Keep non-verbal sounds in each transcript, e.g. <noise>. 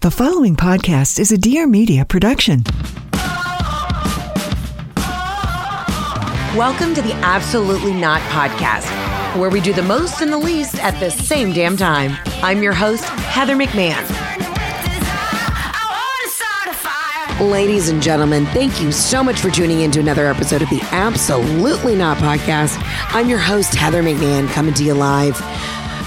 The following podcast is a Dear Media production. Welcome to the Absolutely Not Podcast, where we do the most and the least at the same damn time. I'm your host, Heather McMahon. Ladies and gentlemen, thank you so much for tuning in to another episode of the Absolutely Not Podcast. I'm your host, Heather McMahon, coming to you live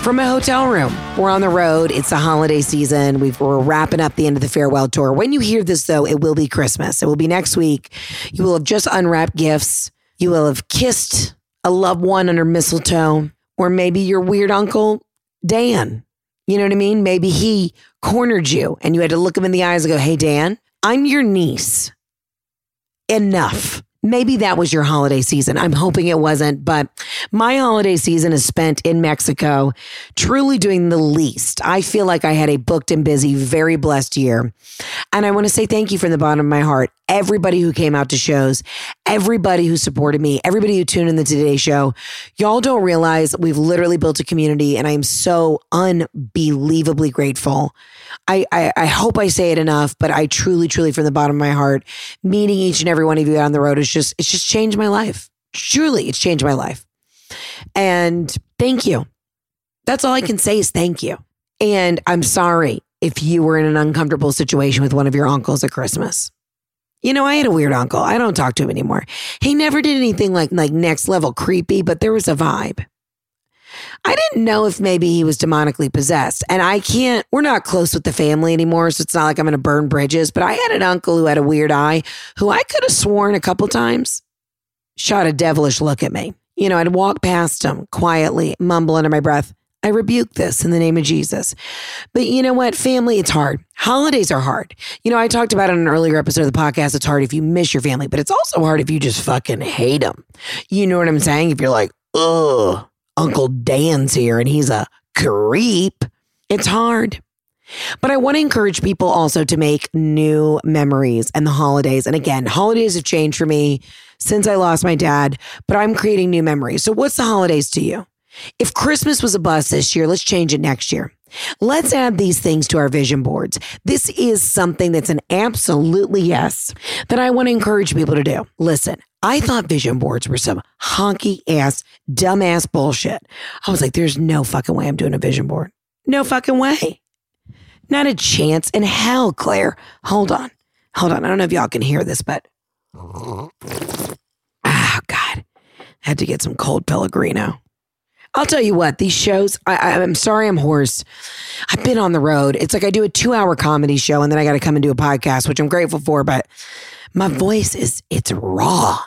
from a hotel room. We're on the road. It's the holiday season. we are wrapping up the end of the farewell tour. When you hear this, though, it will be Christmas. It will be next week. You will have just unwrapped gifts. You will have kissed a loved one under mistletoe, or maybe your weird uncle, Dan. You know what I mean? Maybe he cornered you and you had to look him in the eyes and go, Hey, Dan, I'm your niece. Enough. Maybe that was your holiday season. I'm hoping it wasn't, but my holiday season is spent in Mexico, truly doing the least. I feel like I had a booked and busy, very blessed year. And I want to say thank you from the bottom of my heart. Everybody who came out to shows, everybody who supported me, everybody who tuned in the Today Show. Y'all don't realize we've literally built a community, and I am so unbelievably grateful. I, I, I hope I say it enough, but I truly, truly, from the bottom of my heart, meeting each and every one of you on the road is just, it's just changed my life. Truly, it's changed my life. And thank you. That's all I can say is thank you. And I'm sorry if you were in an uncomfortable situation with one of your uncles at Christmas. You know, I had a weird uncle. I don't talk to him anymore. He never did anything like like next level creepy, but there was a vibe. I didn't know if maybe he was demonically possessed. And I can't, we're not close with the family anymore. So it's not like I'm going to burn bridges. But I had an uncle who had a weird eye who I could have sworn a couple times shot a devilish look at me. You know, I'd walk past him quietly, mumble under my breath. I rebuke this in the name of Jesus. But you know what? Family, it's hard. Holidays are hard. You know, I talked about in an earlier episode of the podcast. It's hard if you miss your family, but it's also hard if you just fucking hate them. You know what I'm saying? If you're like, ugh, Uncle Dan's here and he's a creep. It's hard. But I want to encourage people also to make new memories and the holidays. And again, holidays have changed for me since I lost my dad, but I'm creating new memories. So, what's the holidays to you? If Christmas was a bust this year, let's change it next year. Let's add these things to our vision boards. This is something that's an absolutely yes that I want to encourage people to do. Listen, I thought vision boards were some honky ass, dumbass bullshit. I was like, there's no fucking way I'm doing a vision board. No fucking way. Not a chance in hell, Claire. Hold on. Hold on. I don't know if y'all can hear this, but. Oh, God. I had to get some cold Pellegrino. I'll tell you what, these shows, I, am sorry I'm hoarse. I've been on the road. It's like I do a two hour comedy show and then I got to come and do a podcast, which I'm grateful for, but my voice is, it's raw.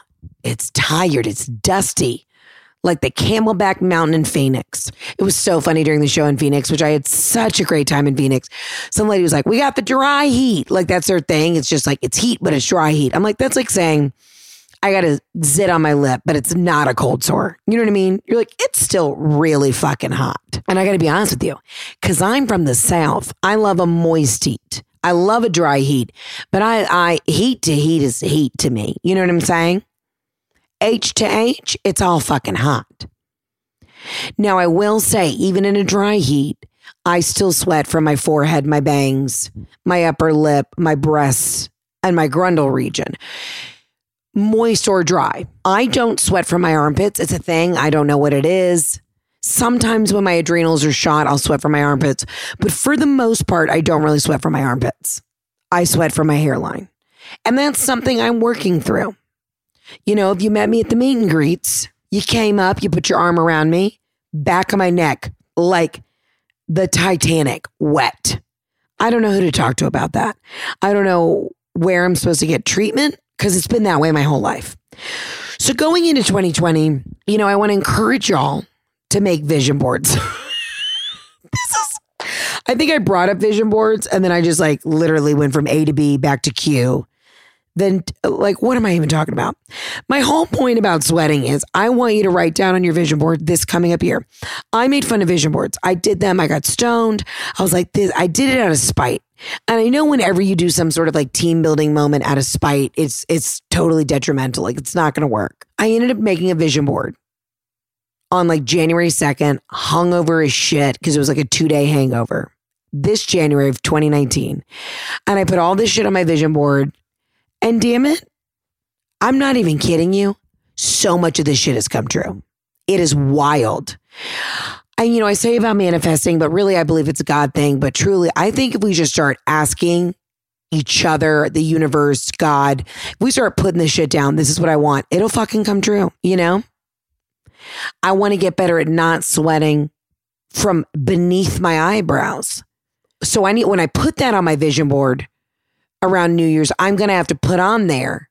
It's tired. It's dusty, like the Camelback Mountain in Phoenix. It was so funny during the show in Phoenix, which I had such a great time in Phoenix. Some lady was like, We got the dry heat. Like that's their thing. It's just like, it's heat, but it's dry heat. I'm like, That's like saying, I got a zit on my lip, but it's not a cold sore. You know what I mean? You're like, it's still really fucking hot. And I got to be honest with you, because I'm from the South. I love a moist heat. I love a dry heat, but I, I heat to heat is heat to me. You know what I'm saying? H to H, it's all fucking hot. Now, I will say, even in a dry heat, I still sweat from my forehead, my bangs, my upper lip, my breasts, and my grundle region. Moist or dry. I don't sweat from my armpits. It's a thing. I don't know what it is. Sometimes when my adrenals are shot, I'll sweat from my armpits. But for the most part, I don't really sweat from my armpits. I sweat from my hairline. And that's something I'm working through. You know, if you met me at the meet and greets, you came up, you put your arm around me, back of my neck, like the Titanic, wet. I don't know who to talk to about that. I don't know where I'm supposed to get treatment because it's been that way my whole life. So going into 2020, you know, I want to encourage y'all to make vision boards. <laughs> this is I think I brought up vision boards and then I just like literally went from A to B back to Q. Then like what am I even talking about? My whole point about sweating is I want you to write down on your vision board this coming up year. I made fun of vision boards. I did them. I got stoned. I was like this I did it out of spite. And I know whenever you do some sort of like team building moment out of spite, it's it's totally detrimental. Like it's not going to work. I ended up making a vision board on like January 2nd, hungover as shit because it was like a 2-day hangover. This January of 2019. And I put all this shit on my vision board. And damn it, I'm not even kidding you. So much of this shit has come true. It is wild. And, you know, I say about manifesting, but really I believe it's a God thing. But truly, I think if we just start asking each other, the universe, God, if we start putting this shit down, this is what I want, it'll fucking come true, you know? I want to get better at not sweating from beneath my eyebrows. So I need, when I put that on my vision board around New Year's, I'm going to have to put on there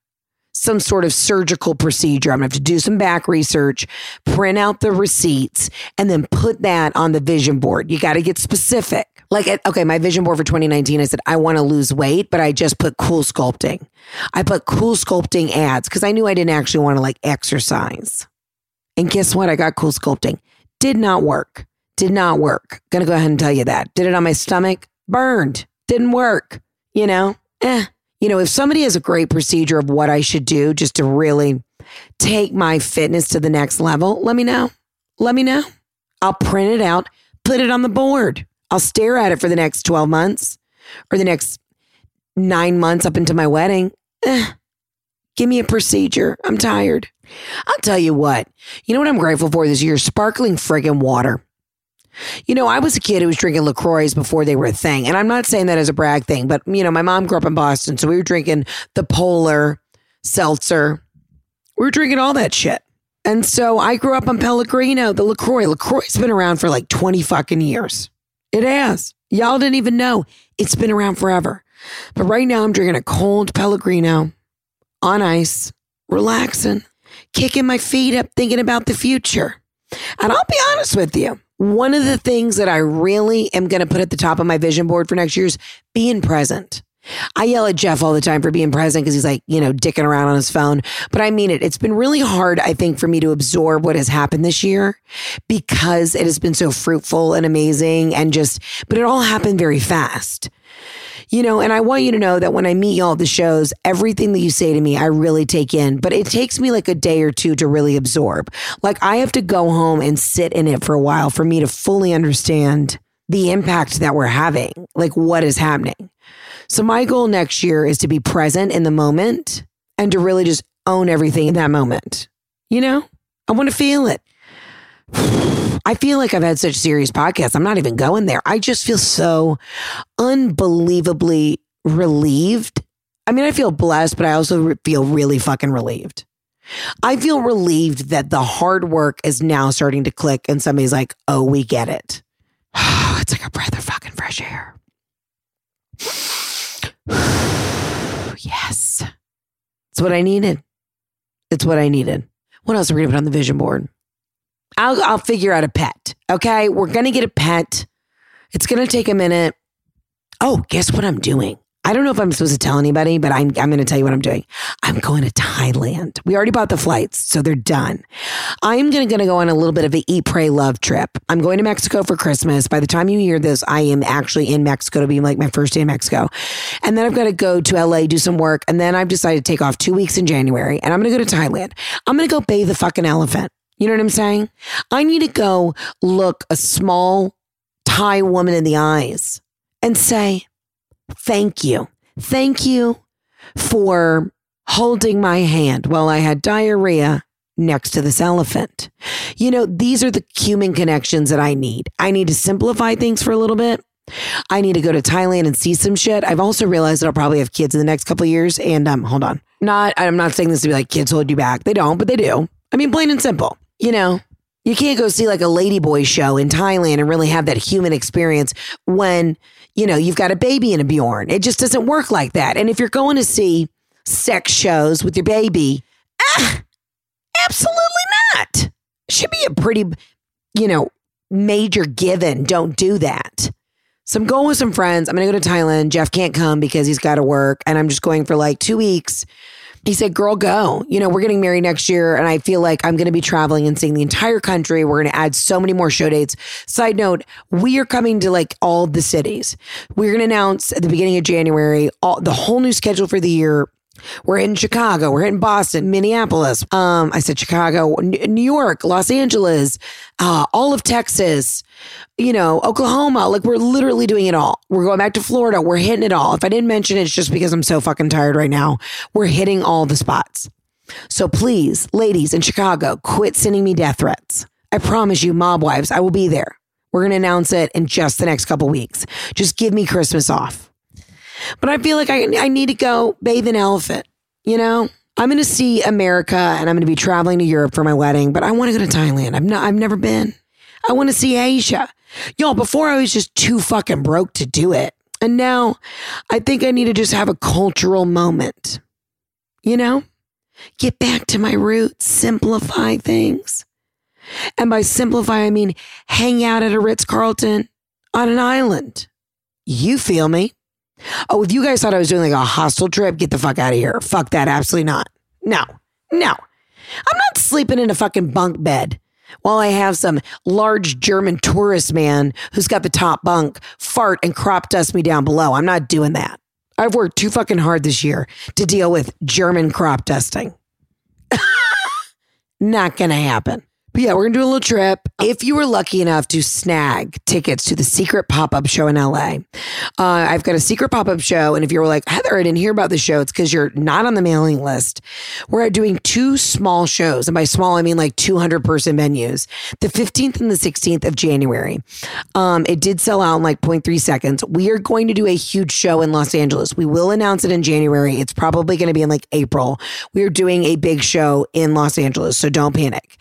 some sort of surgical procedure. I'm going to have to do some back research, print out the receipts, and then put that on the vision board. You got to get specific. Like, okay, my vision board for 2019, I said, I want to lose weight, but I just put CoolSculpting. I put CoolSculpting ads because I knew I didn't actually want to like exercise. And guess what? I got CoolSculpting. Did not work. Did not work. Gonna go ahead and tell you that. Did it on my stomach. Burned. Didn't work. You know, eh you know, if somebody has a great procedure of what I should do just to really take my fitness to the next level, let me know. Let me know. I'll print it out, put it on the board. I'll stare at it for the next 12 months or the next nine months up into my wedding. Eh, give me a procedure. I'm tired. I'll tell you what. You know what I'm grateful for this year? Sparkling friggin' water. You know, I was a kid who was drinking LaCroix before they were a thing. And I'm not saying that as a brag thing, but, you know, my mom grew up in Boston. So we were drinking the Polar seltzer. We were drinking all that shit. And so I grew up on Pellegrino, the LaCroix. LaCroix's been around for like 20 fucking years. It has. Y'all didn't even know. It's been around forever. But right now I'm drinking a cold Pellegrino on ice, relaxing, kicking my feet up, thinking about the future. And I'll be honest with you. One of the things that I really am going to put at the top of my vision board for next year is being present. I yell at Jeff all the time for being present because he's like, you know, dicking around on his phone. But I mean it. It's been really hard, I think, for me to absorb what has happened this year because it has been so fruitful and amazing and just, but it all happened very fast. You know, and I want you to know that when I meet y'all at the shows, everything that you say to me, I really take in, but it takes me like a day or two to really absorb. Like I have to go home and sit in it for a while for me to fully understand the impact that we're having, like what is happening. So my goal next year is to be present in the moment and to really just own everything in that moment. You know, I want to feel it. <sighs> <sighs> I feel like I've had such serious podcasts. I'm not even going there. I just feel so unbelievably relieved. I mean, I feel blessed, but I also feel really fucking relieved. I feel relieved that the hard work is now starting to click and somebody's like, oh, we get it. <sighs> it's like a breath of fucking fresh air. <sighs> yes. It's what I needed. It's what I needed. What else are we going to put on the vision board? I'll, I'll figure out a pet. Okay. We're going to get a pet. It's going to take a minute. Oh, guess what I'm doing? I don't know if I'm supposed to tell anybody, but I'm, I'm going to tell you what I'm doing. I'm going to Thailand. We already bought the flights, so they're done. I'm going to go on a little bit of an eat, pray, love trip. I'm going to Mexico for Christmas. By the time you hear this, I am actually in Mexico to be like my first day in Mexico. And then I've got to go to LA, do some work. And then I've decided to take off two weeks in January and I'm going to go to Thailand. I'm going to go bathe the fucking elephant. You know what I'm saying? I need to go look a small Thai woman in the eyes and say, thank you. Thank you for holding my hand while I had diarrhea next to this elephant. You know, these are the human connections that I need. I need to simplify things for a little bit I need to go to Thailand and see some shit. I've also realized that I'll probably have kids in the next couple of years. And um, hold on, not I'm not saying this to be like kids hold you back. They don't, but they do. I mean, plain and simple. You know, you can't go see like a ladyboy show in Thailand and really have that human experience when you know you've got a baby and a Bjorn. It just doesn't work like that. And if you're going to see sex shows with your baby, ah, absolutely not. Should be a pretty, you know, major given. Don't do that. So I'm going with some friends. I'm going to go to Thailand. Jeff can't come because he's got to work. And I'm just going for like two weeks. He said, Girl, go. You know, we're getting married next year. And I feel like I'm going to be traveling and seeing the entire country. We're going to add so many more show dates. Side note, we are coming to like all the cities. We're going to announce at the beginning of January all, the whole new schedule for the year we're in Chicago. We're in Boston, Minneapolis. Um, I said Chicago, New York, Los Angeles, uh, all of Texas, you know, Oklahoma. Like we're literally doing it all. We're going back to Florida. We're hitting it all. If I didn't mention it, it's just because I'm so fucking tired right now. We're hitting all the spots. So please, ladies in Chicago, quit sending me death threats. I promise you, mob wives, I will be there. We're going to announce it in just the next couple weeks. Just give me Christmas off. But I feel like I, I need to go bathe an elephant, you know? I'm going to see America and I'm going to be traveling to Europe for my wedding, but I want to go to Thailand. I've not, I've never been. I want to see Asia. Y'all, before I was just too fucking broke to do it. And now I think I need to just have a cultural moment, you know? Get back to my roots, simplify things. And by simplify, I mean hang out at a Ritz Carlton on an island. You feel me? Oh, if you guys thought I was doing like a hostel trip, get the fuck out of here. Fuck that. Absolutely not. No, no. I'm not sleeping in a fucking bunk bed while I have some large German tourist man who's got the top bunk fart and crop dust me down below. I'm not doing that. I've worked too fucking hard this year to deal with German crop dusting. <laughs> not gonna happen. But yeah, we're gonna do a little trip. If you were lucky enough to snag tickets to the secret pop up show in LA, uh, I've got a secret pop up show. And if you were like, Heather, I didn't hear about the show, it's because you're not on the mailing list. We're doing two small shows. And by small, I mean like 200 person venues, the 15th and the 16th of January. Um, it did sell out in like 0.3 seconds. We are going to do a huge show in Los Angeles. We will announce it in January. It's probably to be in like April. We are doing a big show in Los Angeles. So don't panic.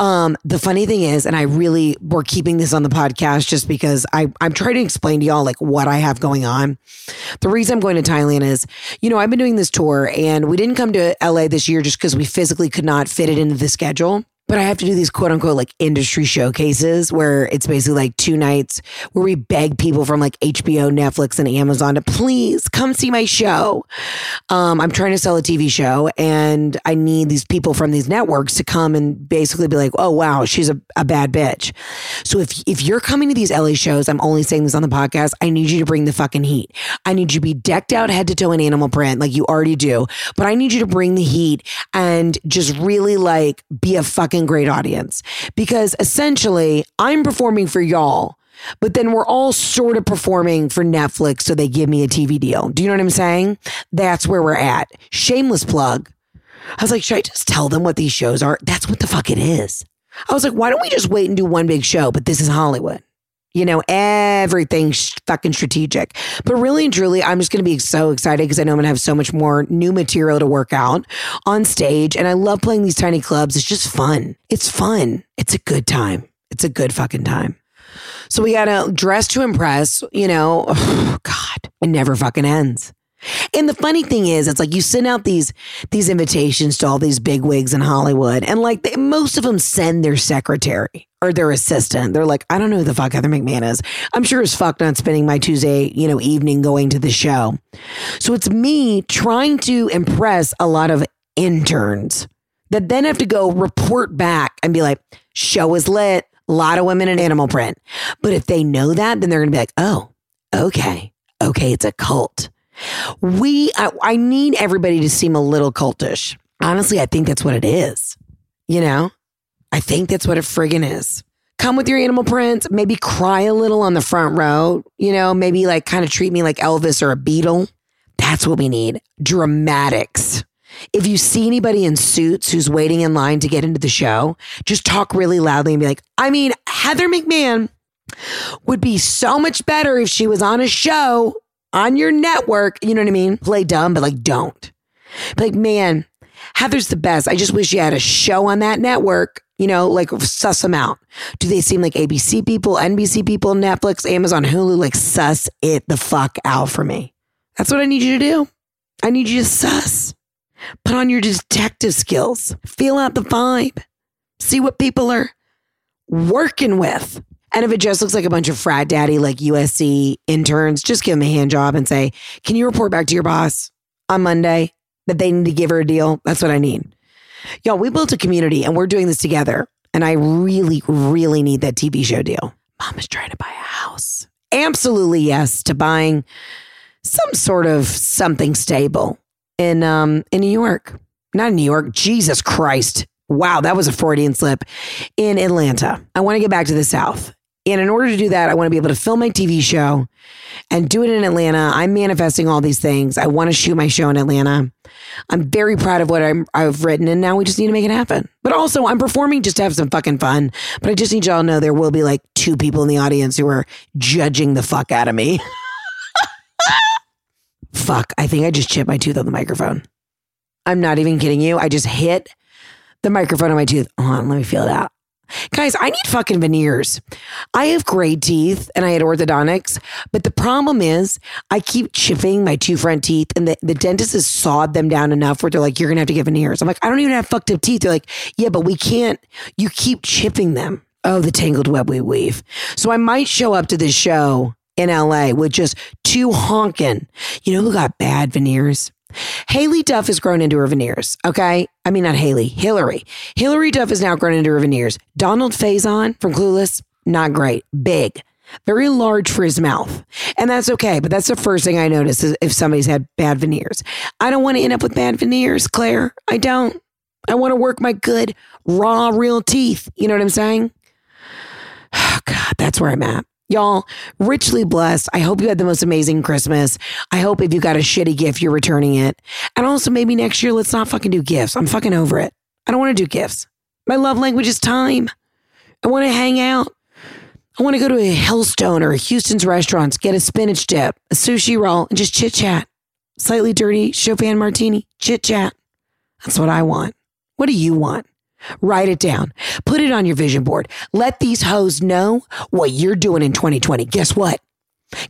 Um, the funny thing is, and I really we're keeping this on the podcast just because I I'm trying to explain to y'all like what I have going on. The reason I'm going to Thailand is, you know, I've been doing this tour and we didn't come to LA this year just because we physically could not fit it into the schedule but I have to do these quote unquote like industry showcases where it's basically like two nights where we beg people from like HBO, Netflix, and Amazon to please come see my show. Um, I'm trying to sell a TV show and I need these people from these networks to come and basically be like, oh wow, she's a, a bad bitch. So if if you're coming to these LA shows, I'm only saying this on the podcast, I need you to bring the fucking heat. I need you to be decked out head to toe in animal print like you already do, but I need you to bring the heat and just really like be a fucking fucking great audience because essentially I'm performing for y'all. But then we're all sort of performing for Netflix, so they give me a TV deal. Do you know what I'm saying? That's where we're at. Shameless plug. I was like, should I just tell them what these shows are? That's what the fuck it is. I was like, why don't we just wait and do one big show? But this is Hollywood you know, everything's fucking strategic. But really and truly, I'm just going to be so excited because I know I'm going to have so much more new material to work out on stage. And I love playing these tiny clubs. It's just fun. It's fun. It's a good time. It's a good fucking time. So we got to dress to impress, you know, oh, <sighs> God, it never fucking ends. And the funny thing is, it's like you send out these these invitations to all these big wigs in Hollywood, and like they, most of them send their secretary or their assistant. They're like, I don't know who the fuck Heather McMahon is. I'm sure as fuck not spending my Tuesday, you know, evening going to the show. So it's me trying to impress a lot of interns that then have to go report back and be like, show is lit, a lot of women in animal print. But if they know that, then they're gonna be like, oh, okay, okay, it's a cult. We, I, I need everybody to seem a little cultish. Honestly, I think that's what it is. You know, I think that's what a friggin' is. Come with your animal prints, maybe cry a little on the front row, you know, maybe like kind of treat me like Elvis or a Beatle. That's what we need. Dramatics. If you see anybody in suits who's waiting in line to get into the show, just talk really loudly and be like, I mean, Heather McMahon would be so much better if she was on a show on your network. You know what I mean? Play dumb, but like don't. But like, man, Heather's the best. I just wish you had a show on that network, you know, like suss them out. Do they seem like ABC people, NBC people, Netflix, Amazon, Hulu? Like suss it the fuck out for me. That's what I need you to do. I need you to suss. Put on your detective skills. Feel out the vibe. See what people are working with. And if it just looks like a bunch of frat daddy, like USC interns, just give them a hand job and say, Can you report back to your boss on Monday that they need to give her a deal? That's what I need. Y'all, we built a community and we're doing this together. And I really, really need that TV show deal. Mom is trying to buy a house. Absolutely, yes, to buying some sort of something stable in um in New York. Not in New York. Jesus Christ. Wow, that was a Freudian slip. In Atlanta. I want to get back to the South. And in order to do that, I want to be able to film my TV show and do it in Atlanta. I'm manifesting all these things. I want to shoot my show in Atlanta. I'm very proud of what i have written, and now we just need to make it happen. But also, I'm performing just to have some fucking fun. But I just need y'all to know there will be like two people in the audience who are judging the fuck out of me. <laughs> fuck, I think I just chipped my tooth on the microphone. I'm not even kidding you. I just hit the microphone on my tooth. Hold on, let me feel it out. Guys, I need fucking veneers. I have great teeth and I had orthodontics, but the problem is I keep chipping my two front teeth and the, the dentist has sawed them down enough where they're like, you're going to have to get veneers. I'm like, I don't even have fucked up teeth. They're like, yeah, but we can't, you keep chipping them. Oh, the tangled web we weave. So I might show up to this show in LA with just two honking. You know who got bad veneers? Haylie Duff has grown into her veneers. Okay. I mean, not Haley, Hilary. Hilary Duff has now grown into her veneers. Donald Faison from Clueless, not great. Big, very large for his mouth. And that's okay. But that's the first thing I notice is if somebody's had bad veneers. I don't want to end up with bad veneers, Claire. I don't. I want to work my good, raw, real teeth. You know what I'm saying? Oh, <sighs> God, that's where I'm at. Y'all, richly blessed. I hope you had the most amazing Christmas. I hope if you got a shitty gift, you're returning it. And also, maybe next year, let's not fucking do gifts. I'm fucking over it. I don't want to do gifts. My love language is time. I want to hang out. I want to go to a Hillstone or a Houston's restaurants, get a spinach dip, a sushi roll, and just chit chat. Slightly dirty Chopin martini, chit chat. That's what I want. What do you want? Write it down. Put it on your vision board. Let these hoes know what you're doing in 2020. Guess what?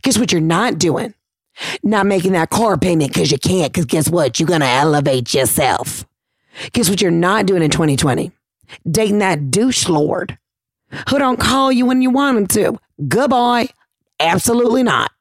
Guess what you're not doing? Not making that car payment because you can't, because guess what? You're going to elevate yourself. Guess what you're not doing in 2020? Dating that douche lord who don't call you when you want him to. Goodbye. Absolutely not.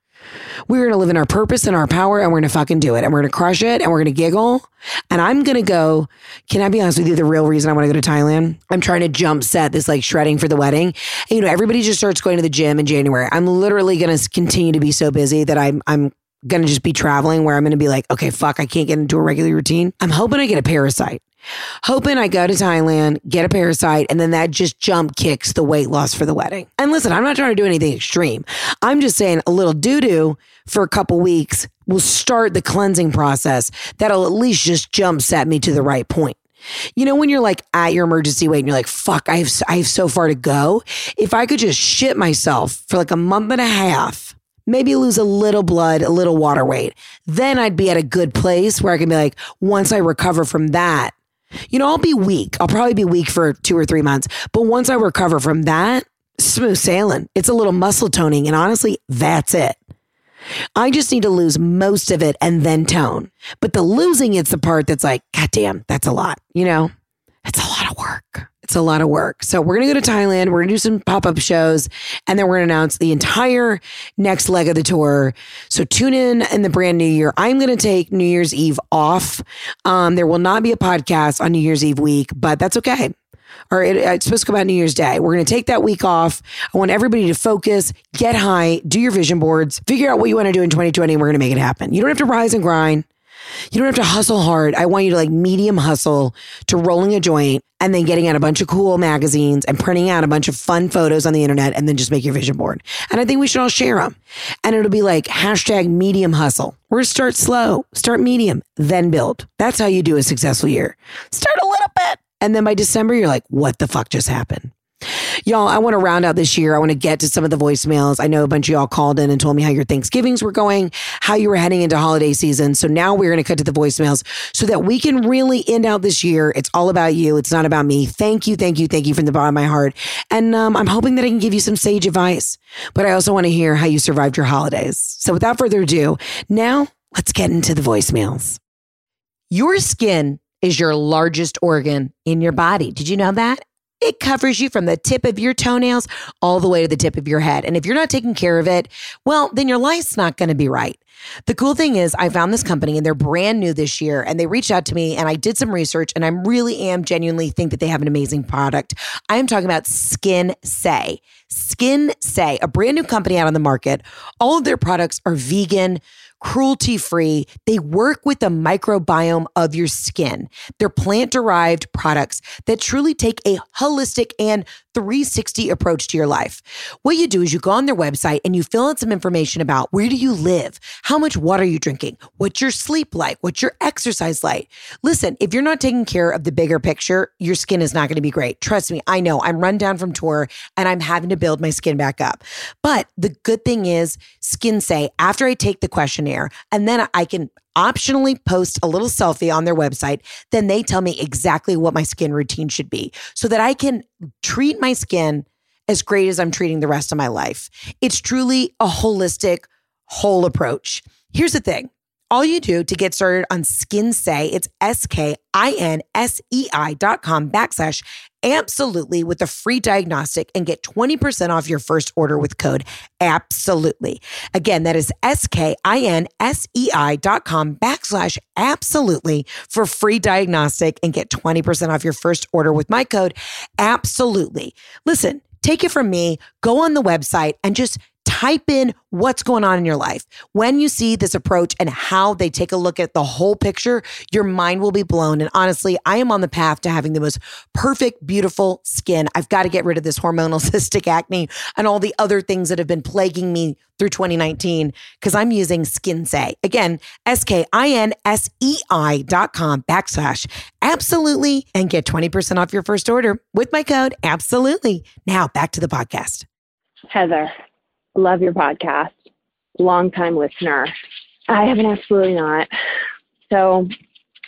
We're going to live in our purpose and our power and we're going to fucking do it and we're going to crush it and we're going to giggle. And I'm going to go. Can I be honest with you? The real reason I want to go to Thailand, I'm trying to jump set this like shredding for the wedding. And, you know, everybody just starts going to the gym in January. I'm literally going to continue to be so busy that I'm, I'm, Gonna just be traveling where I'm gonna be like, okay, fuck, I can't get into a regular routine. I'm hoping I get a parasite hoping I go to Thailand, get a parasite, and then that just jump kicks the weight loss for the wedding. And listen, I'm not trying to do anything extreme. I'm just saying a little doo doo for a couple weeks will start the cleansing process that'll at least just jump set me to the right point. You know, when you're like at your emergency weight and you're like, fuck, I have, I have so far to go. If I could just shit myself for like a month and a half, maybe lose a little blood, a little water weight, then I'd be at a good place where I can be like, once I recover from that, you know, I'll be weak. I'll probably be weak for two or three months. But once I recover from that, smooth sailing. It's a little muscle toning. And honestly, that's it. I just need to lose most of it and then tone. But the losing it's the part that's like, God damn, that's a lot, you know? It's a lot. It's a lot of work. So we're going to go to Thailand. We're going to do some pop up shows and then we're going to announce the entire next leg of the tour. So tune in in the brand new year. I'm going to take New Year's Eve off. Um, there will not be a podcast on New Year's Eve week, but that's okay. Or it, it's supposed to come out New Year's Day. We're going to take that week off. I want everybody to focus, get high, do your vision boards, figure out what you want to do in 2020, and we're going to make it happen. You don't have to rise and grind. You don't have to hustle hard. I want you to like medium hustle to rolling a joint and then getting out a bunch of cool magazines and printing out a bunch of fun photos on the internet and then just make your vision board. And I think we should all share them. And it'll be like hashtag medium hustle. We're start slow, start medium, then build. That's how you do a successful year. Start a little bit. And then by December, you're like, what the fuck just happened? Y'all, I want to round out this year. I want to get to some of the voicemails. I know a bunch of y'all called in and told me how your Thanksgivings were going, how you were heading into holiday season. So now we're going to cut to the voicemails so that we can really end out this year. It's all about you. It's not about me. Thank you, thank you, thank you from the bottom of my heart. And um, I'm hoping that I can give you some sage advice, but I also want to hear how you survived your holidays. So without further ado, now let's get into the voicemails. Your skin is your largest organ in your body. Did you know that? It covers you from the tip of your toenails all the way to the tip of your head. And if you're not taking care of it, well, then your life's not going to be right. The cool thing is, I found this company and they're brand new this year. And they reached out to me and I did some research and I really am genuinely think that they have an amazing product. I am talking about Skinsei. Skin Say, a brand new company out on the market. All of their products are vegan cruelty free. They work with the microbiome of your skin. They're plant derived products that truly take a holistic and 360 approach to your life. What you do is you go on their website and you fill in some information about where do you live? How much water are you drinking? What's your sleep like? What's your exercise like? Listen, if you're not taking care of the bigger picture, your skin is not going to be great. Trust me, I know I'm run down from tour and I'm having to build my skin back up. But the good thing is, Skinsei, after I take the questionnaire and then I can optionally post a little selfie on their website, then they tell me exactly what my skin routine should be so that I can treat my skin as great as I'm treating the rest of my life. It's truly a holistic, whole approach. Here's the thing all you do to get started on Skinsei, it's S K I N S E I dot com backslash absolutely with a free diagnostic and get 20% off your first order with code absolutely. Again, that is S K I N S E I dot com backslash absolutely for free diagnostic and get 20% off your first order with my code absolutely. Listen, take it from me, go on the website and just type in what's going on in your life. When you see this approach and how they take a look at the whole picture, your mind will be blown. And honestly, I am on the path to having the most perfect, beautiful skin. I've got to get rid of this hormonal <laughs> cystic acne and all the other things that have been plaguing me through 2019 because I'm using Skinsei. Again, S K I N S E I dot com backslash absolutely and get 20% off your first order with my code absolutely. Now back to the podcast. Heather, love your podcast. Long time listener. I haven't absolutely not. So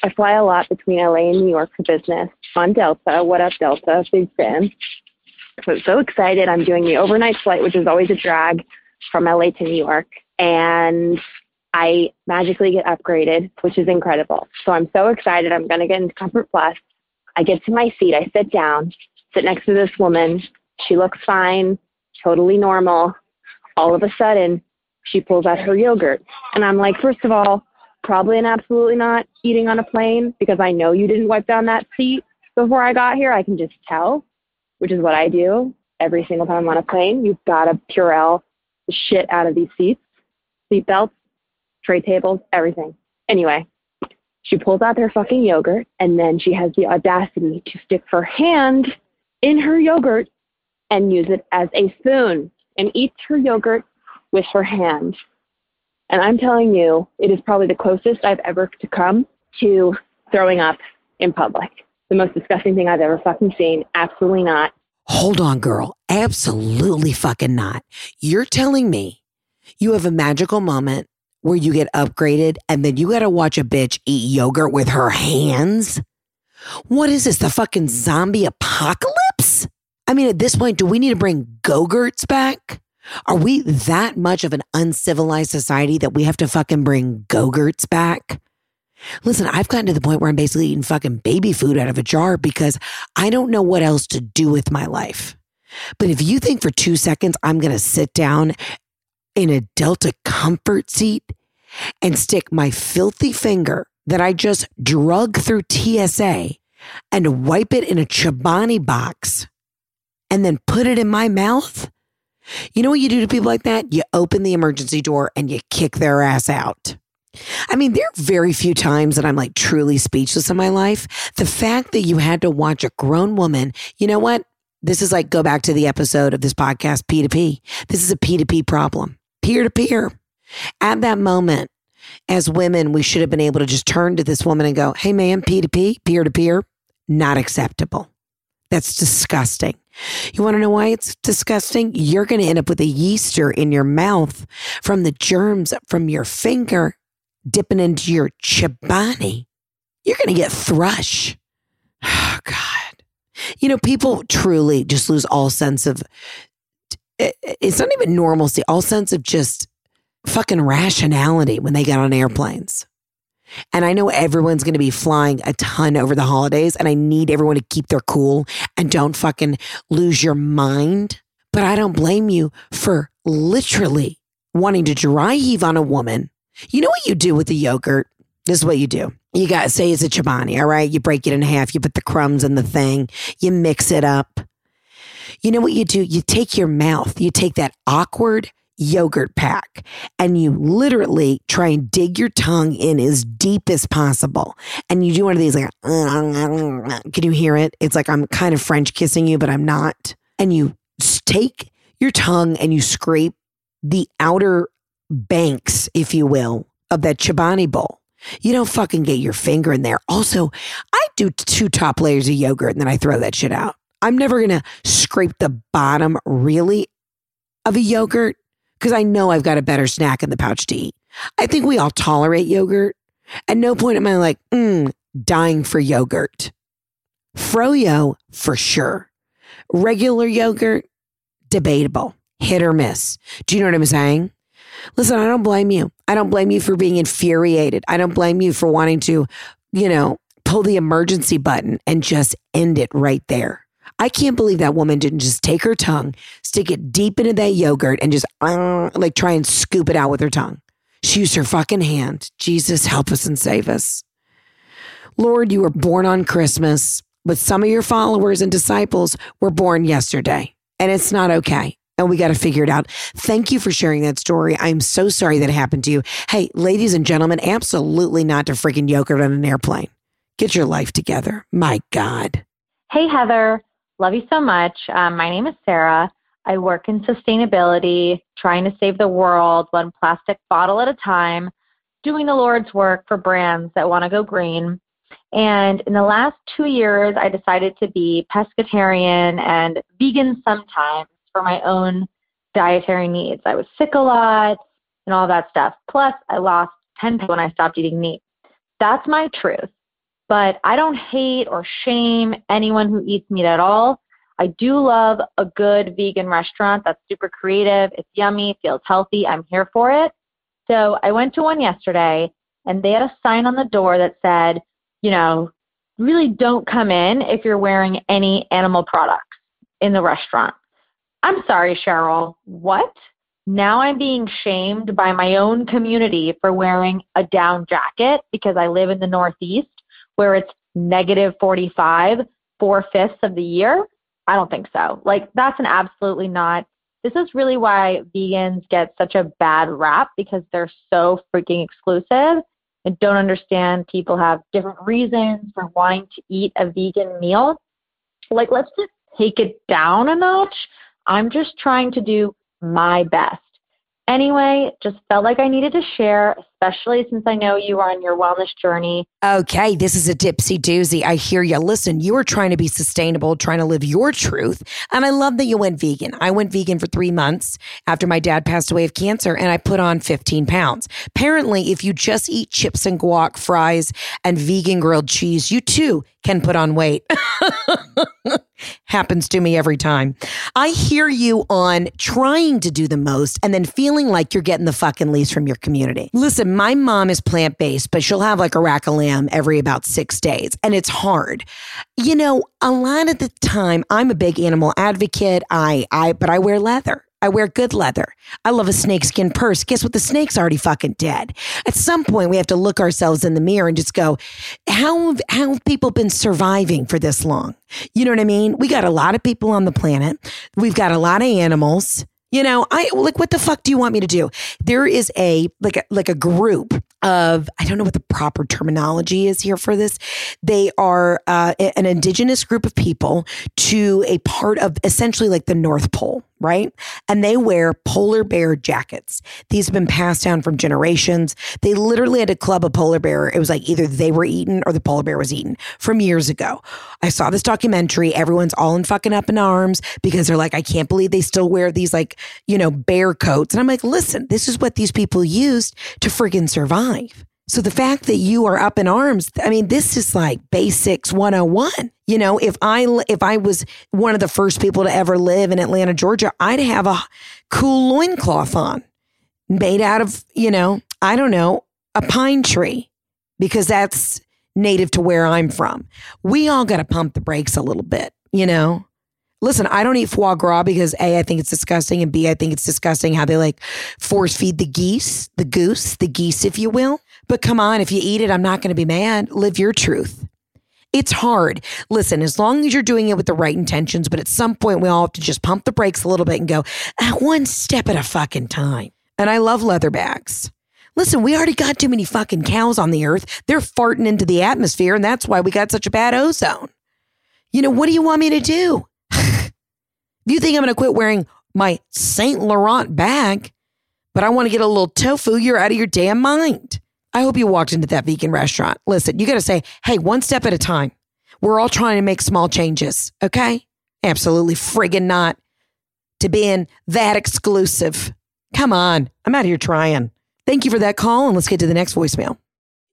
I fly a lot between LA and New York for business on Delta. What up, Delta? Big fan. So so excited. I'm doing the overnight flight, which is always a drag from LA to New York. And I magically get upgraded, which is incredible. So I'm so excited. I'm going to get into Comfort Plus. I get to my seat. I sit down, sit next to this woman. She looks fine, totally normal all of a sudden she pulls out her yogurt. And I'm like, first of all, probably and absolutely not eating on a plane because I know you didn't wipe down that seat before I got here. I can just tell, which is what I do every single time I'm on a plane. You've got to Purell the shit out of these seats, seat belts, tray tables, everything. Anyway, she pulls out her fucking yogurt and then she has the audacity to stick her hand in her yogurt and use it as a spoon and eats her yogurt with her hand. And I'm telling you, it is probably the closest I've ever to come to throwing up in public. The most disgusting thing I've ever fucking seen. Absolutely not. Hold on, girl. Absolutely fucking not. You're telling me you have a magical moment where you get upgraded and then you got to watch a bitch eat yogurt with her hands? What is this, the fucking zombie apocalypse? I mean, at this point, do we need to bring Go-Gurts back? Are we that much of an uncivilized society that we have to fucking bring Go-Gurts back? Listen, I've gotten to the point where I'm basically eating fucking baby food out of a jar because I don't know what else to do with my life. But if you think for two seconds I'm going to sit down in a Delta comfort seat and stick my filthy finger that I just drug through TSA and wipe it in a Chobani box and then put it in my mouth? You know what you do to people like that? You open the emergency door and you kick their ass out. I mean, there are very few times that I'm like truly speechless in my life. The fact that you had to watch a grown woman, you know what? This is like go back to the episode of this podcast, P2P. This is a P2P problem, peer to peer. At that moment, as women, we should have been able to just turn to this woman and go, hey, man, P2P, peer to peer, not acceptable. That's disgusting. You want to know why it's disgusting? You're going to end up with a yeaster in your mouth from the germs from your finger dipping into your chobani. You're going to get thrush. Oh, God. You know, people truly just lose all sense of, eh, eh, it's not even normalcy, all sense of just fucking rationality when they get on airplanes. And I know everyone's going to be flying a ton over the holidays, and I need everyone to keep their cool and don't fucking lose your mind. But I don't blame you for literally wanting to dry heave on a woman. You know what you do with the yogurt? This is what you do. You got say it's a chobani, all right? You break it in half, you put the crumbs in the thing, you mix it up. You know what you do? You take your mouth, you take that awkward yogurt pack and you literally try and dig your tongue in as deep as possible. And you do one of these like, <laughs> can you hear it? It's like I'm kind of French kissing you, but I'm not. And you take your tongue and you scrape the outer banks, if you will, of that chobani bowl. You don't fucking get your finger in there. Also, I do two top layers of yogurt and then I throw that shit out. I'm never to scrape the bottom really of a yogurt because I know I've got a better snack in the pouch to eat. I think we all tolerate yogurt. At no point am I like, mm, dying for yogurt. Froyo, for sure. Regular yogurt, debatable, hit or miss. Do you know what I'm saying? Listen, I don't blame you. I don't blame you for being infuriated. I don't blame you for wanting to, you know, pull the emergency button and just end it right there. I can't believe that woman didn't just take her tongue, stick it deep into that yogurt, and just uh, like try and scoop it out with her tongue. She used her fucking hand. Jesus, help us and save us. Lord, you were born on Christmas, but some of your followers and disciples were born yesterday, and it's not okay. And we got to figure it out. Thank you for sharing that story. I'm so sorry that happened to you. Hey, ladies and gentlemen, absolutely not to freaking yogurt on an airplane. Get your life together. My God. Hey, Heather. Love you so much. Um, my name is Sarah. I work in sustainability, trying to save the world one plastic bottle at a time, doing the Lord's work for brands that want to go green. And in the last two years, I decided to be pescatarian and vegan sometimes for my own dietary needs. I was sick a lot and all that stuff. Plus, I lost 10 pounds when I stopped eating meat. That's my truth. But I don't hate or shame anyone who eats meat at all. I do love a good vegan restaurant that's super creative. It's yummy, feels healthy. I'm here for it. So I went to one yesterday and they had a sign on the door that said, you know, really don't come in if you're wearing any animal products in the restaurant. I'm sorry, Cheryl. What? Now I'm being shamed by my own community for wearing a down jacket because I live in the Northeast where it's negative 45 four fifths of the year? I don't think so. Like, that's an absolutely not. This is really why vegans get such a bad rap because they're so freaking exclusive and don't understand people have different reasons for wanting to eat a vegan meal. Like, let's just take it down a notch. I'm just trying to do my best. Anyway, just felt like I needed to share, especially since I know you are on your wellness journey. Okay, this is a dipsy doozy. I hear you. Listen, you are trying to be sustainable, trying to live your truth. And I love that you went vegan. I went vegan for three months after my dad passed away of cancer and I put on 15 pounds. Apparently, if you just eat chips and guac, fries, and vegan grilled cheese, you too can put on weight. <laughs> Happens to me every time. I hear you on trying to do the most and then feeling like you're getting the fucking least from your community. Listen, my mom is plant based, but she'll have like a rack of lamb every about six days, and it's hard. You know, a lot of the time, I'm a big animal advocate. I, I, but I wear leather. I wear good leather. I love a snakeskin purse. Guess what? The snake's already fucking dead. At some point, we have to look ourselves in the mirror and just go, how, have, how have people been surviving for this long? You know what I mean? We got a lot of people on the planet. We've got a lot of animals. You know, I like what the fuck do you want me to do? There is a like a like a group of I don't know what the proper terminology is here for this. They are uh, an indigenous group of people to a part of essentially like the North Pole, right? And they wear polar bear jackets. These have been passed down from generations. They literally had to club a polar bear. It was like either they were eaten or the polar bear was eaten from years ago. I saw this documentary. Everyone's all in fucking up in arms because they're like, I can't believe they still wear these like, you know, bear coats. And I'm like, listen, this is what these people used to friggin' survive. So the fact that you are up in arms, I mean, this is like basics 101. You know, if I if I was one of the first people to ever live in Atlanta, Georgia, I'd have a cool loincloth on made out of, you know, I don't know, a pine tree because that's native to where I'm from. We all got to pump the brakes a little bit, you know. Listen, I don't eat foie gras because A, I think it's disgusting, and B, I think it's disgusting how they like force feed the geese, the goose, the geese, if you will. But come on, if you eat it, I'm not going to be mad. Live your truth. It's hard. Listen, as long as you're doing it with the right intentions, but at some point we all have to just pump the brakes a little bit and go ah, one step at a fucking time. And I love leather bags. Listen, we already got too many fucking cows on the earth. They're farting into the atmosphere, and that's why we got such a bad ozone. You know, what do you want me to do? <laughs> you think I'm going to quit wearing my Saint Laurent bag, but I want to get a little tofu, you're out of your damn mind. I hope you walked into that vegan restaurant. Listen, you got to say, hey, one step at a time. We're all trying to make small changes, okay? Absolutely friggin' not to being that exclusive. Come on, I'm out here trying. Thank you for that call, and let's get to the next voicemail.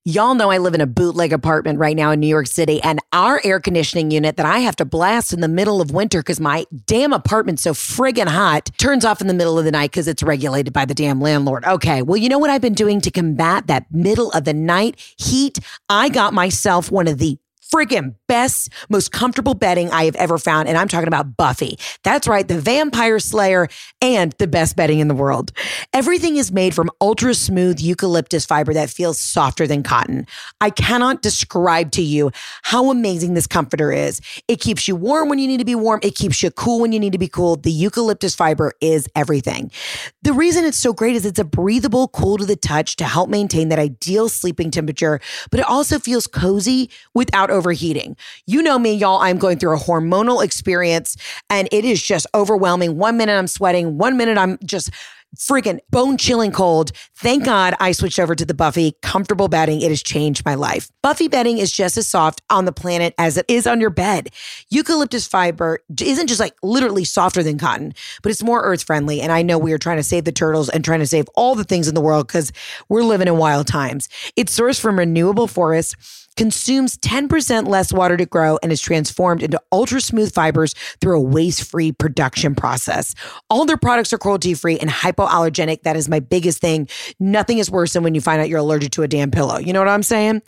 Y'all know I live in a bootleg apartment right now in New York City, and our air conditioning unit that I have to blast in the middle of winter because my damn apartment's so friggin' hot turns off in the middle of the night because it's regulated by the damn landlord. Okay, well, you know what I've been doing to combat that middle of the night heat? I got myself one of the friggin' best, most comfortable bedding I have ever found. And I'm talking about Buffy. That's right, the vampire slayer and the best bedding in the world. Everything is made from ultra smooth eucalyptus fiber that feels softer than cotton. I cannot describe to you how amazing this comforter is. It keeps you warm when you need to be warm, it keeps you cool when you need to be cool. The eucalyptus fiber is everything. The reason it's so great is it's a breathable, cool to the touch to help maintain that ideal sleeping temperature, but it also feels cozy without overheating. You know me, y'all. I'm going through a hormonal experience and it is just overwhelming. One minute I'm sweating, one minute I'm just freaking bone chilling cold. Thank God I switched over to the Buffy comfortable bedding. It has changed my life. Buffy bedding is just as soft on the planet as it is on your bed. Eucalyptus fiber isn't just like literally softer than cotton, but it's more earth friendly. And I know we are trying to save the turtles and trying to save all the things in the world because we're living in wild times. It's sourced from renewable forests consumes 10% less water to grow and is transformed into ultra smooth fibers through a waste free production process. All their products are cruelty free and hypoallergenic. That is my biggest thing. Nothing is worse than when you find out you're allergic to a damn pillow. You know what I'm saying?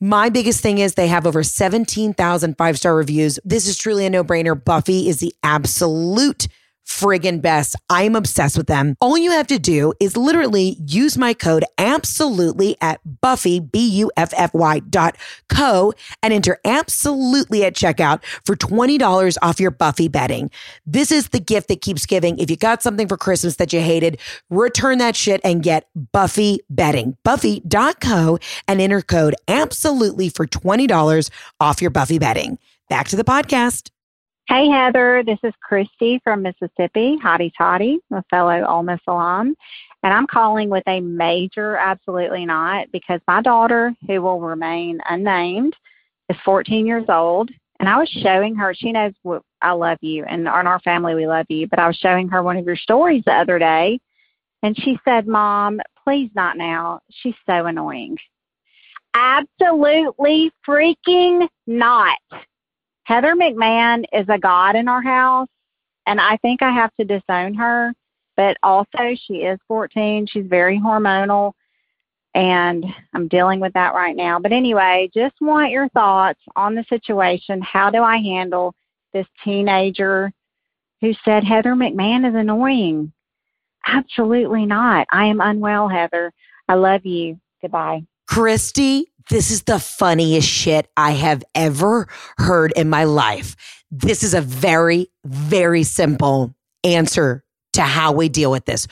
My biggest thing is they have over 17,000 five star reviews. This is truly a no brainer. Buffy is the absolute friggin' best. I'm obsessed with them. All you have to do is literally use my code absolutely at Buffy, B U F F Y dot co and enter absolutely at checkout for $20 off your Buffy bedding. This is the gift that keeps giving. If you got something for Christmas that you hated, return that shit and get Buffy bedding. Buffy.co and enter code absolutely for $20 off your Buffy bedding. Back to the podcast. Hey, Heather. This is Christy from Mississippi, Hotty Toddy, a fellow Ole Miss alum. And I'm calling with a major absolutely not because my daughter, who will remain unnamed, is 14 years old. And I was showing her, she knows I love you and in our family we love you, but I was showing her one of your stories the other day. And she said, Mom, please not now. She's so annoying. Absolutely freaking not. Heather McMahon is a god in our house, and I think I have to disown her. But also, she is 14. She's very hormonal, and I'm dealing with that right now. But anyway, just want your thoughts on the situation. How do I handle this teenager who said Heather McMahon is annoying? Absolutely not. I am unwell, Heather. I love you. Goodbye. Christy, this is the funniest shit I have ever heard in my life. This is a very, very simple answer to how we deal with this.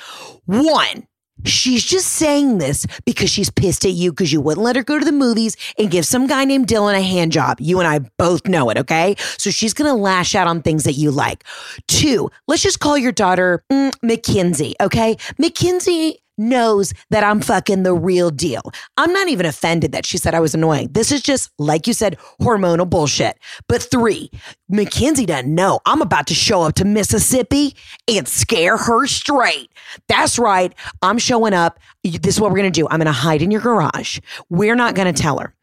One, She's just saying this because she's pissed at you because you wouldn't let her go to the movies and give some guy named Dylan a hand job. You and I both know it, okay? So she's gonna lash out on things that you like. Two, let's just call your daughter mm, Mackenzie, okay? Mackenzie knows that I'm fucking the real deal. I'm not even offended that she said I was annoying. This is just, like you said, hormonal bullshit. But three, Mackenzie doesn't know I'm about to show up to Mississippi and scare her straight. That's right. I'm showing up. This is what we're going to do. I'm going to hide in your garage. We're not going to tell her.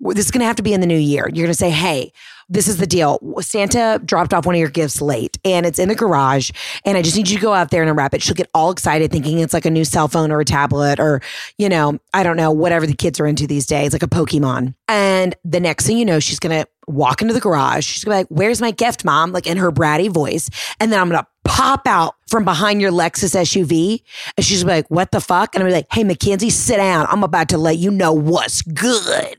This is going to have to be in the new year. You're going to say, hey, this is the deal. Santa dropped off one of your gifts late and it's in the garage. And I just need you to go out there and unwrap it. She'll get all excited thinking it's like a new cell phone or a tablet or, you know, I don't know, whatever the kids are into these days, like a Pokemon. And the next thing you know, she's going to walk into the garage. She's gonna be like, Where's my gift, mom? Like in her bratty voice. And then I'm gonna pop out from behind your Lexus SUV. And she's like, What the fuck? And I'm like, Hey, Mackenzie, sit down. I'm about to let you know what's good.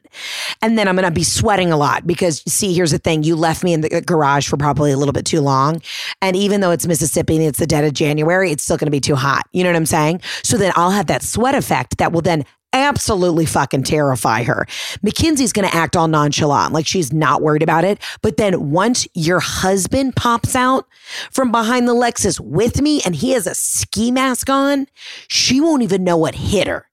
And then I'm gonna be sweating a lot because, see, here's the thing you left me in the garage for probably a little bit too long. And even though it's Mississippi and it's the dead of January, it's still gonna be too hot. You know what I'm saying? So then I'll have that sweat effect that will then absolutely fucking terrify her. Mackenzie's going to act all nonchalant, like she's not worried about it. But then once your husband pops out from behind the Lexus with me and he has a ski mask on, she won't even know what hit her.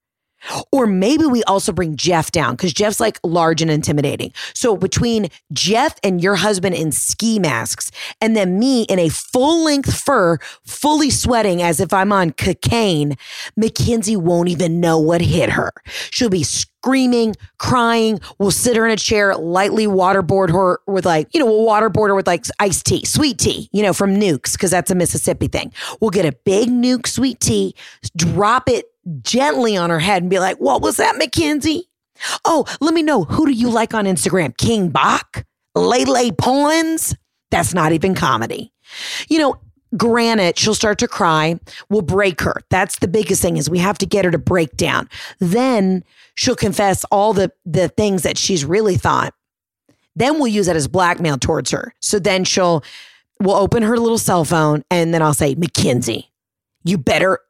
Or maybe we also bring Jeff down because Jeff's like large and intimidating. So between Jeff and your husband in ski masks and then me in a full length fur, fully sweating as if I'm on cocaine, Mackenzie won't even know what hit her. She'll be screaming, crying. We'll sit her in a chair, lightly waterboard her with like, you know, we'll waterboard her with like iced tea, sweet tea, you know, from Newk's, because that's a Mississippi thing. We'll get a big Newk sweet tea, drop it gently on her head and be like, What was that, Mackenzie? Oh, let me know. Who do you like on Instagram? King Bach? Lele Pons? That's not even comedy. You know, granted, she'll start to cry. We'll break her. That's the biggest thing is we have to get her to break down. Then she'll confess all the, the things that she's really thought. Then we'll use that as blackmail towards her. So then she'll, we'll open her little cell phone and then I'll say, Mackenzie, you better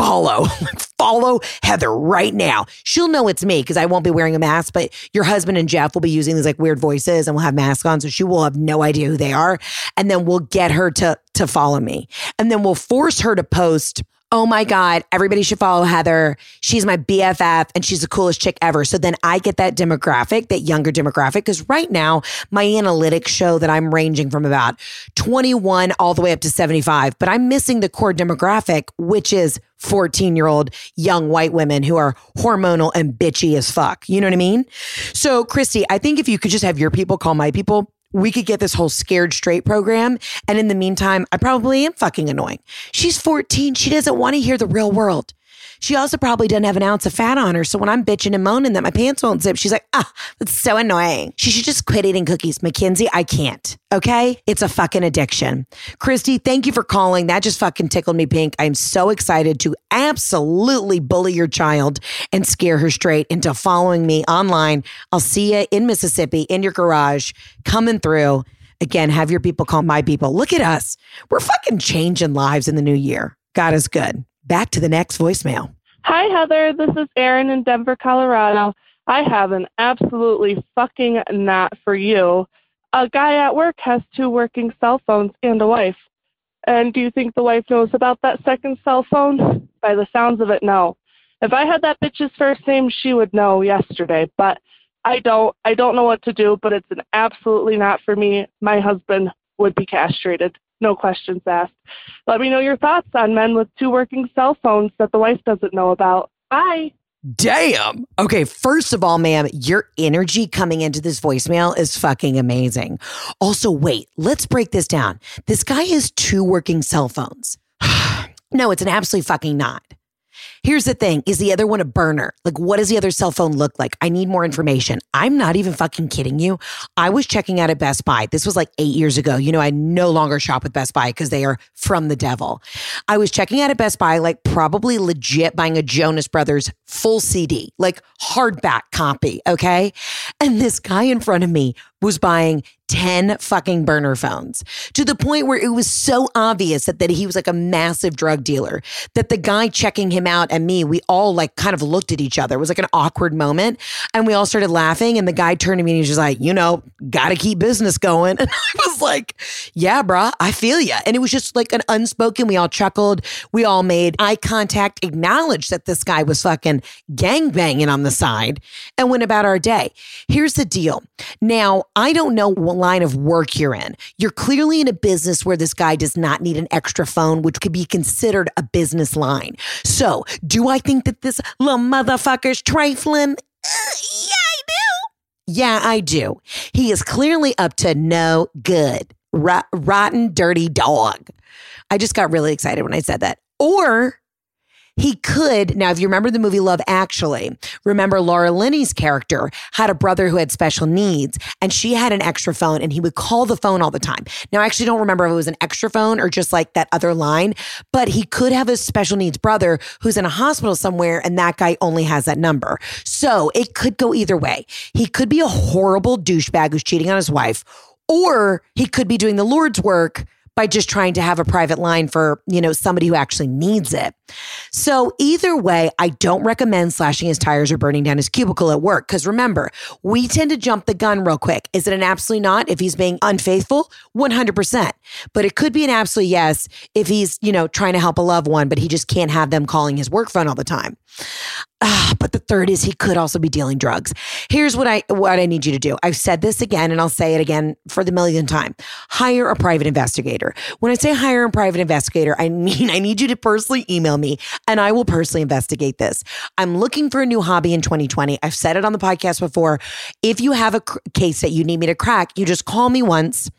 follow, <laughs> follow Heather right now. She'll know it's me because I won't be wearing a mask, but your husband and Jeff will be using these like weird voices and we'll have masks on. So she will have no idea who they are. And then we'll get her to, to follow me. And then we'll force her to post oh my God, everybody should follow Heather. She's my BFF and she's the coolest chick ever. So then I get that demographic, that younger demographic. Because right now, my analytics show that I'm ranging from about 21 all the way up to 75, but I'm missing the core demographic, which is 14 year old young white women who are hormonal and bitchy as fuck. You know what I mean? So, Christy, I think if you could just have your people call my people, we could get this whole scared straight program. And in the meantime, I probably am fucking annoying. She's 14. She doesn't want to hear the real world. She also probably doesn't have an ounce of fat on her. So when I'm bitching and moaning that my pants won't zip, she's like, ah, that's so annoying. She should just quit eating cookies. Mackenzie, I can't. Okay. It's a fucking addiction. Christy, thank you for calling. That just fucking tickled me pink. I'm so excited to absolutely bully your child and scare her straight into following me online. I'll see you in Mississippi in your garage coming through. Again, have your people call my people. Look at us. We're fucking changing lives in the new year. God is good. Back to the next voicemail. Hi, Heather. This is Erin in Denver, Colorado. I have an absolutely fucking not for you. A guy at work has two working cell phones and a wife. And do you think the wife knows about that second cell phone? By the sounds of it, no. If I had that bitch's first name, she would know yesterday. But I don't. I don't know what to do. But it's an absolutely not for me. My husband would be castrated no questions asked. Let me know your thoughts on men with two working cell phones that the wife doesn't know about. Bye. Damn. Okay, first of all, ma'am, your energy coming into this voicemail is fucking amazing. Also, wait, let's break this down. This guy has two working cell phones. <sighs> no, it's an absolutely fucking not. Here's the thing is the other one a burner? Like, what does the other cell phone look like? I need more information. I'm not even fucking kidding you. I was checking out at Best Buy. This was like eight years ago. You know, I no longer shop with Best Buy because they are from the devil. I was checking out at Best Buy, like probably legit buying a Jonas Brothers full CD, like hardback copy. Okay. And this guy in front of me was buying 10 fucking burner phones to the point where it was so obvious that, that he was like a massive drug dealer that the guy checking him out and me, we all like kind of looked at each other. It was like an awkward moment. And we all started laughing. And the guy turned to me and he was just like, you know, gotta keep business going. <laughs> And I was like, yeah, bruh, I feel ya. And it was just like an unspoken, we all chuckled. We all made eye contact, acknowledged that this guy was fucking gang banging on the side and went about our day. Here's the deal. Now, I don't know what line of work you're in. You're clearly in a business where this guy does not need an extra phone, which could be considered a business line. So, do I think that this little motherfucker's trifling? Uh, yeah, I do. Yeah, I do. He is clearly up to no good. Rot- rotten, dirty dog. I just got really excited when I said that. Or he could, now, if you remember the movie Love Actually, remember Laura Linney's character had a brother who had special needs and she had an extra phone and he would call the phone all the time. Now, I actually don't remember if it was an extra phone or just like that other line, but he could have a special needs brother who's in a hospital somewhere and that guy only has that number. So it could go either way. He could be a horrible douchebag who's cheating on his wife, or he could be doing the Lord's work by just trying to have a private line for, you know, somebody who actually needs it. So either way, I don't recommend slashing his tires or burning down his cubicle at work. Cause remember, we tend to jump the gun real quick. Is it an absolutely not if he's being unfaithful? 100%. But it could be an absolute yes if he's, you know, trying to help a loved one, but he just can't have them calling his work phone all the time. Ah, but the third is he could also be dealing drugs. Here's what I what I need you to do. I've said this again and I'll say it again for the millionth time. Hire a private investigator. When I say hire a private investigator, I <laughs> mean I need you to personally email me and I will personally investigate this. I'm looking for a new hobby in 2020. I've said it on the podcast before. If you have a cr- case that you need me to crack, you just call me once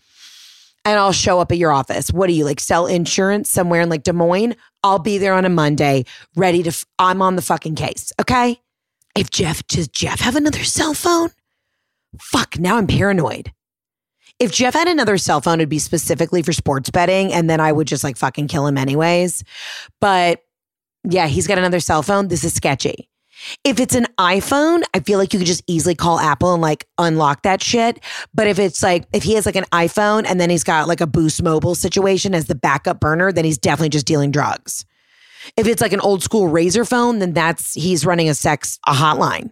and I'll show up at your office. What do you like sell insurance somewhere in like Des Moines? I'll be there on a Monday, ready to, I'm on the fucking case. Okay. If Jeff, does Jeff have another cell phone? Fuck, now I'm paranoid. If Jeff had another cell phone, it'd be specifically for sports betting. And then I would just like fucking kill him anyways. But yeah, he's got another cell phone. This is sketchy. If it's an iPhone, I feel like you could just easily call Apple and like unlock that shit. But if it's like, if he has like an iPhone and then he's got like a Boost Mobile situation as the backup burner, then he's definitely just dealing drugs. If it's like an old school Razr phone, then that's, he's running a sex, a hotline.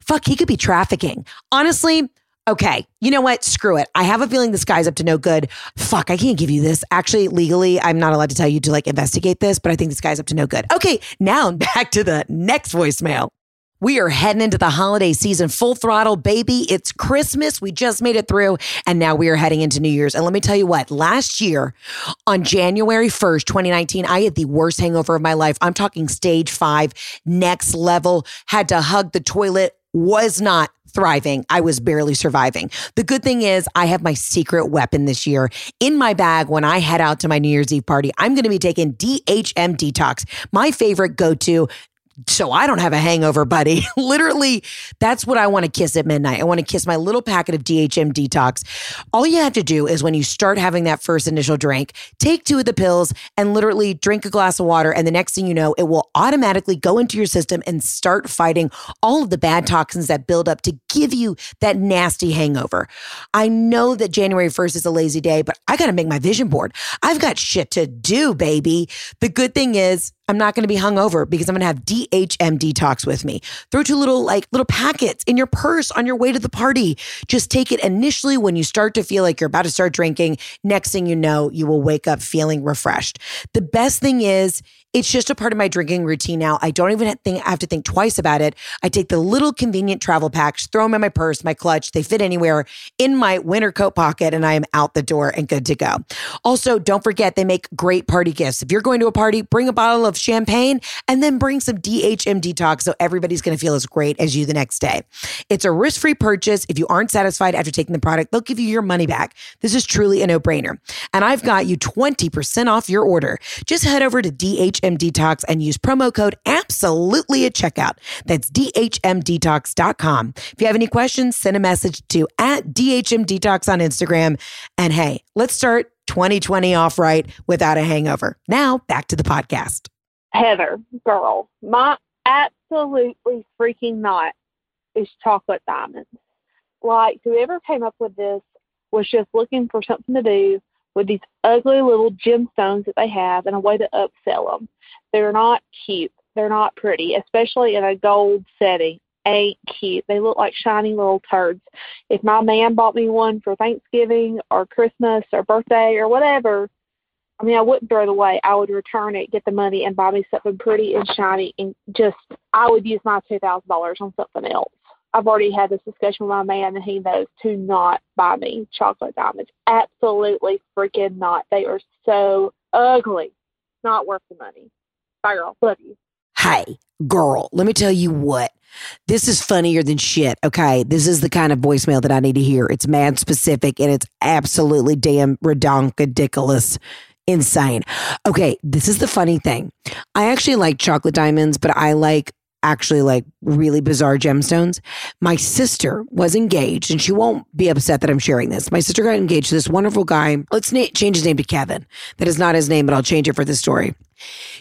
Fuck, he could be trafficking. Honestly, okay, you know what? Screw it. I have a feeling this guy's up to no good. Fuck, I can't give you this. Actually, legally, I'm not allowed to tell you to like investigate this, but I think this guy's up to no good. Okay, now <laughs> back to the next voicemail. We are heading into the holiday season full throttle, baby. It's Christmas. We just made it through, and now we are heading into New Year's. And let me tell you what, last year on January 1st, 2019, I had the worst hangover of my life. I'm talking stage five, next level, had to hug the toilet, was not thriving. I was barely surviving. The good thing is, I have my secret weapon this year in my bag when I head out to my New Year's Eve party. I'm going to be taking DHM Detox, my favorite go to so I don't have a hangover, buddy. <laughs> Literally, that's what I want to kiss at midnight. I want to kiss my little packet of DHM detox. All you have to do is when you start having that first initial drink, take two of the pills and literally drink a glass of water. And the next thing you know, it will automatically go into your system and start fighting all of the bad toxins that build up to give you that nasty hangover. I know that January 1st is a lazy day, but I got to make my vision board. I've got shit to do, baby. The good thing is, I'm not going to be hungover because I'm going to have DHM detox with me. Throw two little like little packets in your purse on your way to the party. Just take it initially when you start to feel like you're about to start drinking. Next thing you know, you will wake up feeling refreshed. The best thing is it's just a part of my drinking routine now. I don't even think I have to think twice about it. I take the little convenient travel packs, throw them in my purse, my clutch. They fit anywhere in my winter coat pocket, and I am out the door and good to go. Also, don't forget they make great party gifts. If you're going to a party, bring a bottle of champagne and then bring some DHM detox so everybody's going to feel as great as you the next day. It's a risk free purchase. If you aren't satisfied after taking the product, they'll give you your money back. This is truly a no brainer. And I've got you 20% off your order. Just head over to DHM Detox and use promo code absolutely at checkout. That's DHMDetox.com. If you have any questions, send a message to at DHM Detox on Instagram. And hey, let's start 2020 off right without a hangover. Now back to the podcast. Heather, girl, my absolutely freaking not is chocolate diamonds. Like, whoever came up with this was just looking for something to do with these ugly little gemstones that they have and a way to upsell them. They're not cute. They're not pretty, especially in a gold setting. Ain't cute. They look like shiny little turds. If my man bought me one for Thanksgiving or Christmas or birthday or whatever, I mean, I wouldn't throw it away. I would return it, get the money, and buy me something pretty and shiny, and just I would use my two thousand dollars on something else. I've already had this discussion with my man, and he knows to not buy me chocolate diamonds. Absolutely freaking not. They are so ugly. Not worth the money. Bye, girl. Love you. Hey, girl, let me tell you what. This is funnier than shit. Okay. This is the kind of voicemail that I need to hear. It's mad specific and it's absolutely damn ridiculous insane. Okay, this is the funny thing. I actually like chocolate diamonds, but I like actually like really bizarre gemstones. My sister was engaged, and she won't be upset that I'm sharing this. My sister got engaged to this wonderful guy. Let's na- change his name to Kevin. That is not his name, but I'll change it for this story.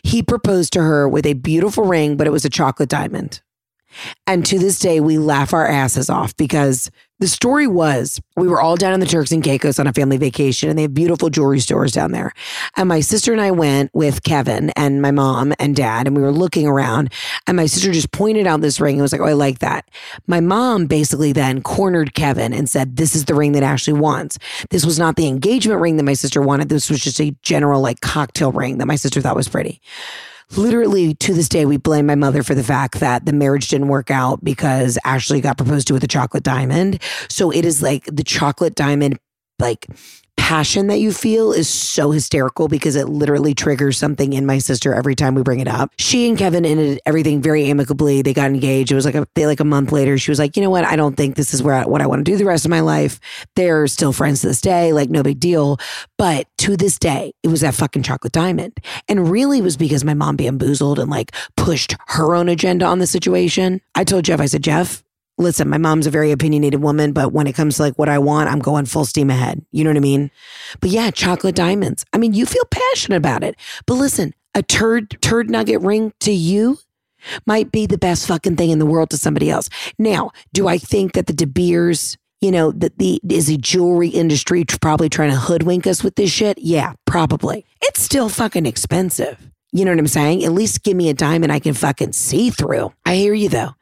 He proposed to her with a beautiful ring, but it was a chocolate diamond. And to this day, we laugh our asses off because the story was we were all down in the Turks and Caicos on a family vacation and they have beautiful jewelry stores down there. And my sister and I went with Kevin and my mom and dad and we were looking around and my sister just pointed out this ring and was like, Oh, I like that. My mom basically then cornered Kevin and said, This is the ring that Ashley wants. This was not the engagement ring that my sister wanted. This was just a general like cocktail ring that my sister thought was pretty literally to this day, we blame my mother for the fact that the marriage didn't work out because Ashley got proposed to with a chocolate diamond. So it is like the chocolate diamond, like passion that you feel is so hysterical because it literally triggers something in my sister every time we bring it up. She and Kevin ended everything very amicably. They got engaged. It was like a like a month later. She was like, you know what? I don't think this is where I, what I want to do the rest of my life. They're still friends to this day. Like no big deal. But to this day, it was that fucking chocolate diamond, and really was because my mom bamboozled and like pushed her own agenda on the situation. I told Jeff, I said, Jeff, listen, my mom's a very opinionated woman, but when it comes to like what I want, I'm going full steam ahead. You know what I mean? But yeah, chocolate diamonds. I mean, you feel passionate about it. But listen, a turd turd nugget ring to you might be the best fucking thing in the world to somebody else. Now, do I think that the De Beers, you know, that the is the jewelry industry probably trying to hoodwink us with this shit? Yeah, probably. It's still fucking expensive. You know what I'm saying? At least give me a diamond I can fucking see through. I hear you though.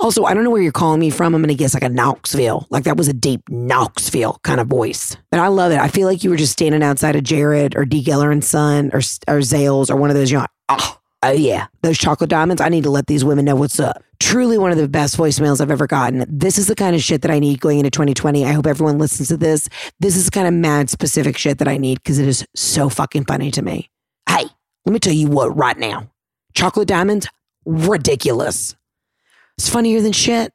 Also, I don't know where you're calling me from. I'm going to guess like a Knoxville. Like that was a deep Knoxville kind of voice. But I love it. I feel like you were just standing outside of Jared or D. Geller and Son or, or Zales or one of those. You're like, oh, ah, oh, uh, yeah, those chocolate diamonds. I need to let these women know what's up. Truly one of the best voicemails I've ever gotten. This is the kind of shit that I need going into 2020. I hope everyone listens to this. This is the kind of mad specific shit that I need because it is so fucking funny to me. Hey, let me tell you what right now. Chocolate diamonds, ridiculous. It's funnier than shit.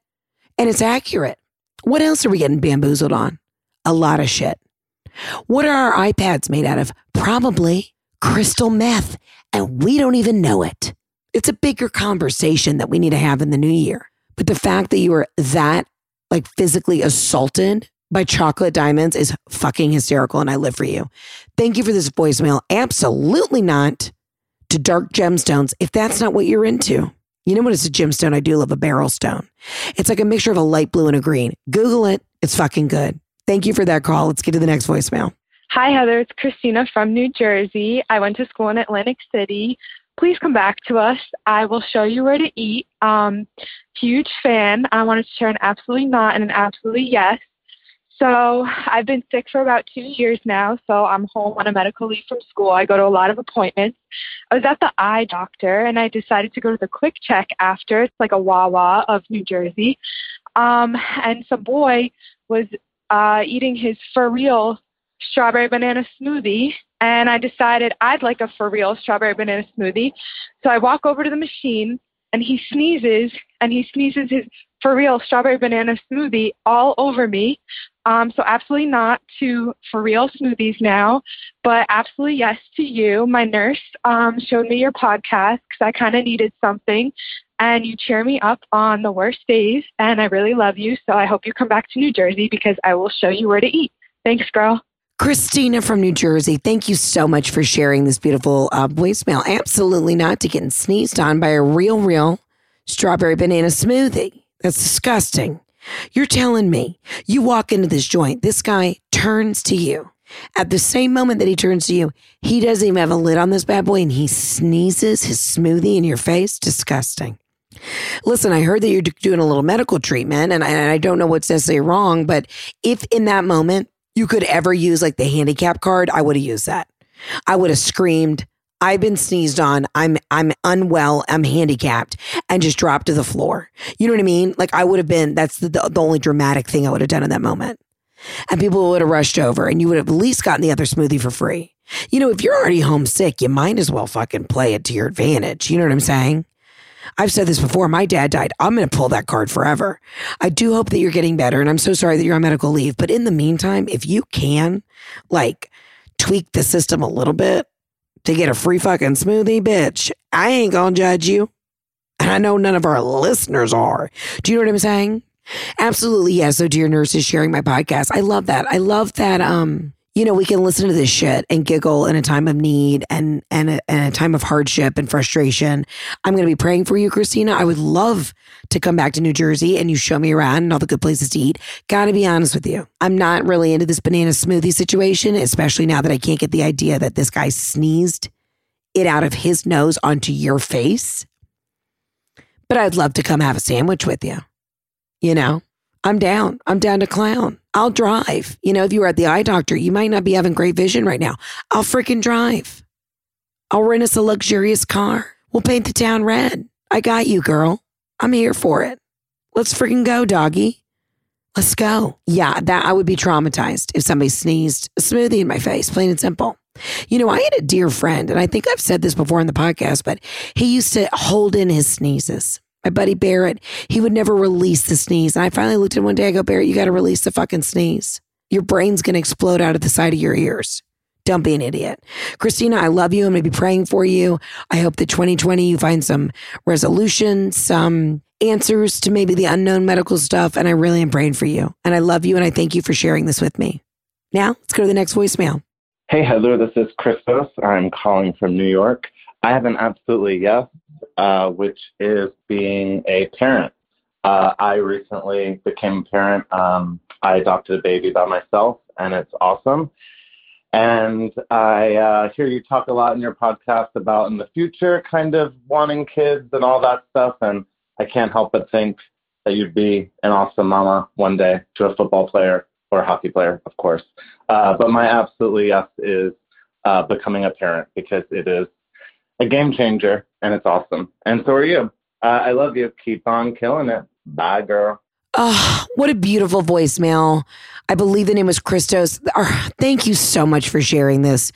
And it's accurate. What else are we getting bamboozled on? A lot of shit. What are our iPads made out of? Probably crystal meth. And we don't even know it. It's a bigger conversation that we need to have in the new year. But the fact that you were that like physically assaulted by chocolate diamonds is fucking hysterical. And I live for you. Thank you for this voicemail. Absolutely not to dark gemstones if that's not what you're into. You know what is a gemstone? I do love a barrel stone. It's like a mixture of a light blue and a green. Google it. It's fucking good. Thank you for that call. Let's get to the next voicemail. Hi, Heather. It's Christina from New Jersey. I went to school in Atlantic City. Please come back to us. I will show you where to eat. Um, huge fan. I wanted to share an absolutely not and an absolutely yes. So I've been sick for about two years now, so I'm home on a medical leave from school. I go to a lot of appointments. I was at the eye doctor and I decided to go to the QuickChek after. It's like a Wawa of New Jersey. Um, and some boy was uh, eating his f'real strawberry banana smoothie and I decided I'd like a f'real strawberry banana smoothie. So I walk over to the machine and he sneezes and he sneezes his f'real strawberry banana smoothie all over me. Um, so absolutely not to f'real smoothies now, but absolutely yes to you. My nurse um, showed me your podcast because I kind of needed something, and you cheer me up on the worst days, and I really love you. So I hope you come back to New Jersey because I will show you where to eat. Thanks, girl. Christina from New Jersey, thank you so much for sharing this beautiful uh, voicemail. Absolutely not to getting sneezed on by a real, real strawberry banana smoothie. That's disgusting. You're telling me you walk into this joint, this guy turns to you At the same moment that he turns to you, he doesn't even have a lid on this bad boy and he sneezes his smoothie in your face. Disgusting. Listen, I heard that you're doing a little medical treatment and I, and I don't know what's necessarily wrong, but if in that moment you could ever use like the handicap card, I would have used that. I would have screamed, I've been sneezed on. I'm I'm unwell. I'm handicapped, and just dropped to the floor. You know what I mean? Like I would have been. That's the, the only dramatic thing I would have done in that moment. And people would have rushed over, and you would have at least gotten the other smoothie for free. You know, if you're already homesick, you might as well fucking play it to your advantage. You know what I'm saying? I've said this before. My dad died. I'm going to pull that card forever. I do hope that you're getting better, and I'm so sorry that you're on medical leave. But in the meantime, if you can, like, tweak the system a little bit to get a free fucking smoothie, bitch, I ain't gonna judge you. And I know none of our listeners are. Do you know what I'm saying? Absolutely, yes. So, dear nurses sharing my podcast. I love that. I love that. Um, you know, we can listen to this shit and giggle in a time of need and and a, and a time of hardship and frustration. I'm going to be praying for you, Christina. I would love to come back to New Jersey and you show me around and all the good places to eat. Got to be honest with you, I'm not really into this banana smoothie situation, especially now that I can't get the idea that this guy sneezed it out of his nose onto your face. But I'd love to come have a sandwich with you. You know, I'm down. I'm down to clown. I'll drive. You know, if you were at the eye doctor, you might not be having great vision right now. I'll freaking drive. I'll rent us a luxurious car. We'll paint the town red. I got you, girl. I'm here for it. Let's freaking go, doggy. Let's go. Yeah, that I would be traumatized if somebody sneezed a smoothie in my face, plain and simple. You know, I had a dear friend, and I think I've said this before in the podcast, but he used to hold in his sneezes. My buddy Barrett, he would never release the sneeze. And I finally looked at him one day, I go, Barrett, you got to release the fucking sneeze. Your brain's going to explode out of the side of your ears. Don't be an idiot. Christina, I love you. I'm going to be praying for you. I hope that 2020 you find some resolution, some answers to maybe the unknown medical stuff. And I really am praying for you. And I love you. And I thank you for sharing this with me. Now, let's go to the next voicemail. Hey, Heather, this is Christos. I'm calling from New York. I have an absolutely yes uh, which is being a parent. Uh, I recently became a parent. Um, I adopted a baby by myself, and it's awesome. And I uh, hear you talk a lot in your podcast about in the future kind of wanting kids and all that stuff. And I can't help but think that you'd be an awesome mama one day to a football player or a hockey player, of course. Uh, but my absolutely yes is uh, becoming a parent because it is a game changer, and it's awesome. And so are you. Uh, I love you. Keep on killing it. Bye, girl. Oh, what a beautiful voicemail. I believe the name was Christos. Oh, thank you so much for sharing this.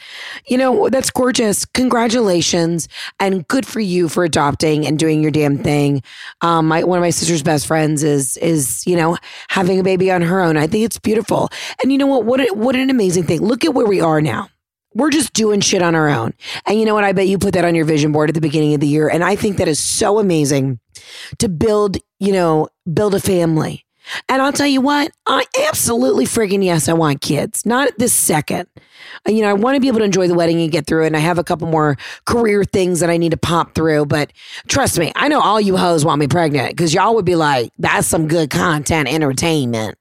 You know, that's gorgeous. Congratulations. And good for you for adopting and doing your damn thing. Um, my, one of my sister's best friends is, is, you know, having a baby on her own. I think it's beautiful. And you know what? What, a, what an amazing thing. Look at where we are now. We're just doing shit on our own. And you know what? I bet you put that on your vision board at the beginning of the year. And I think that is so amazing to build, you know, build a family. And I'll tell you what, I absolutely friggin' yes, I want kids. Not at this second. You know, I want to be able to enjoy the wedding and get through it. And I have a couple more career things that I need to pop through. But trust me, I know all you hoes want me pregnant because y'all would be like, that's some good content entertainment.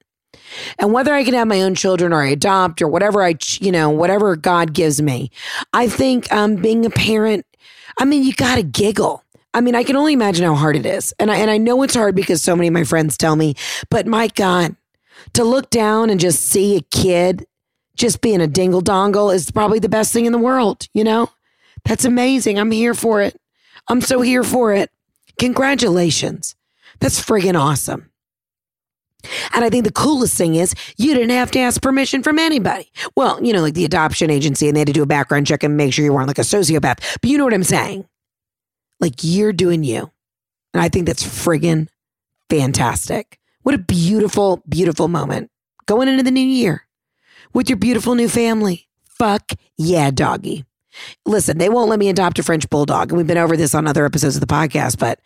And whether I can have my own children or I adopt or whatever I, you know, whatever God gives me, I think um, being a parent, I mean, you got to giggle. I mean, I can only imagine how hard it is. And I, and I know it's hard because so many of my friends tell me, but my God, to look down and just see a kid just being a dingle dongle is probably the best thing in the world, you know? That's amazing. I'm here for it. I'm so here for it. Congratulations. That's friggin' awesome. And I think the coolest thing is you didn't have to ask permission from anybody. Well, you know, like the adoption agency, and they had to do a background check and make sure you weren't like a sociopath. But you know what I'm saying? Like you're doing you. And I think that's friggin' fantastic. What a beautiful, beautiful moment going into the new year with your beautiful new family. Fuck yeah, doggy. Listen, they won't let me adopt a French bulldog. And we've been over this on other episodes of the podcast, but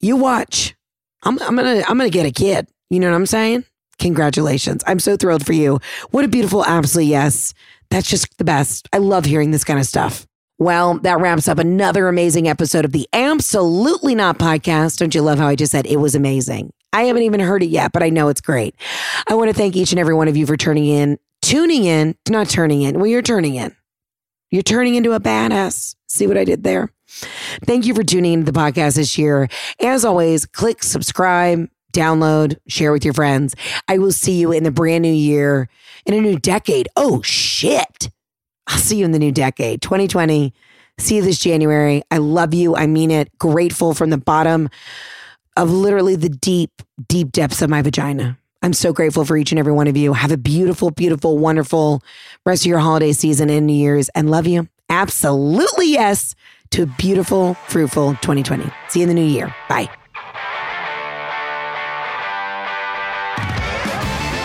you watch. I'm, I'm gonna I'm gonna get a kid. You know what I'm saying? Congratulations. I'm so thrilled for you. What a beautiful, absolutely yes. That's just the best. I love hearing this kind of stuff. Well, that wraps up another amazing episode of the Absolutely Not podcast. Don't you love how I just said it was amazing? I haven't even heard it yet, but I know it's great. I want to thank each and every one of you for turning in tuning in, not turning in. Well, you're turning in. You're turning into a badass. See what I did there? Thank you for tuning into the podcast this year. As always, click subscribe, download, share with your friends. I will see you in the brand new year, in a new decade. Oh, shit. I'll see you in the new decade, 2020. See you this January. I love you. I mean it. Grateful from the bottom of literally the deep, deep depths of my vagina. I'm so grateful for each and every one of you. Have a beautiful, beautiful, wonderful rest of your holiday season and New Year's and love you. Absolutely yes to a beautiful, fruitful 2020. See you in the new year. Bye.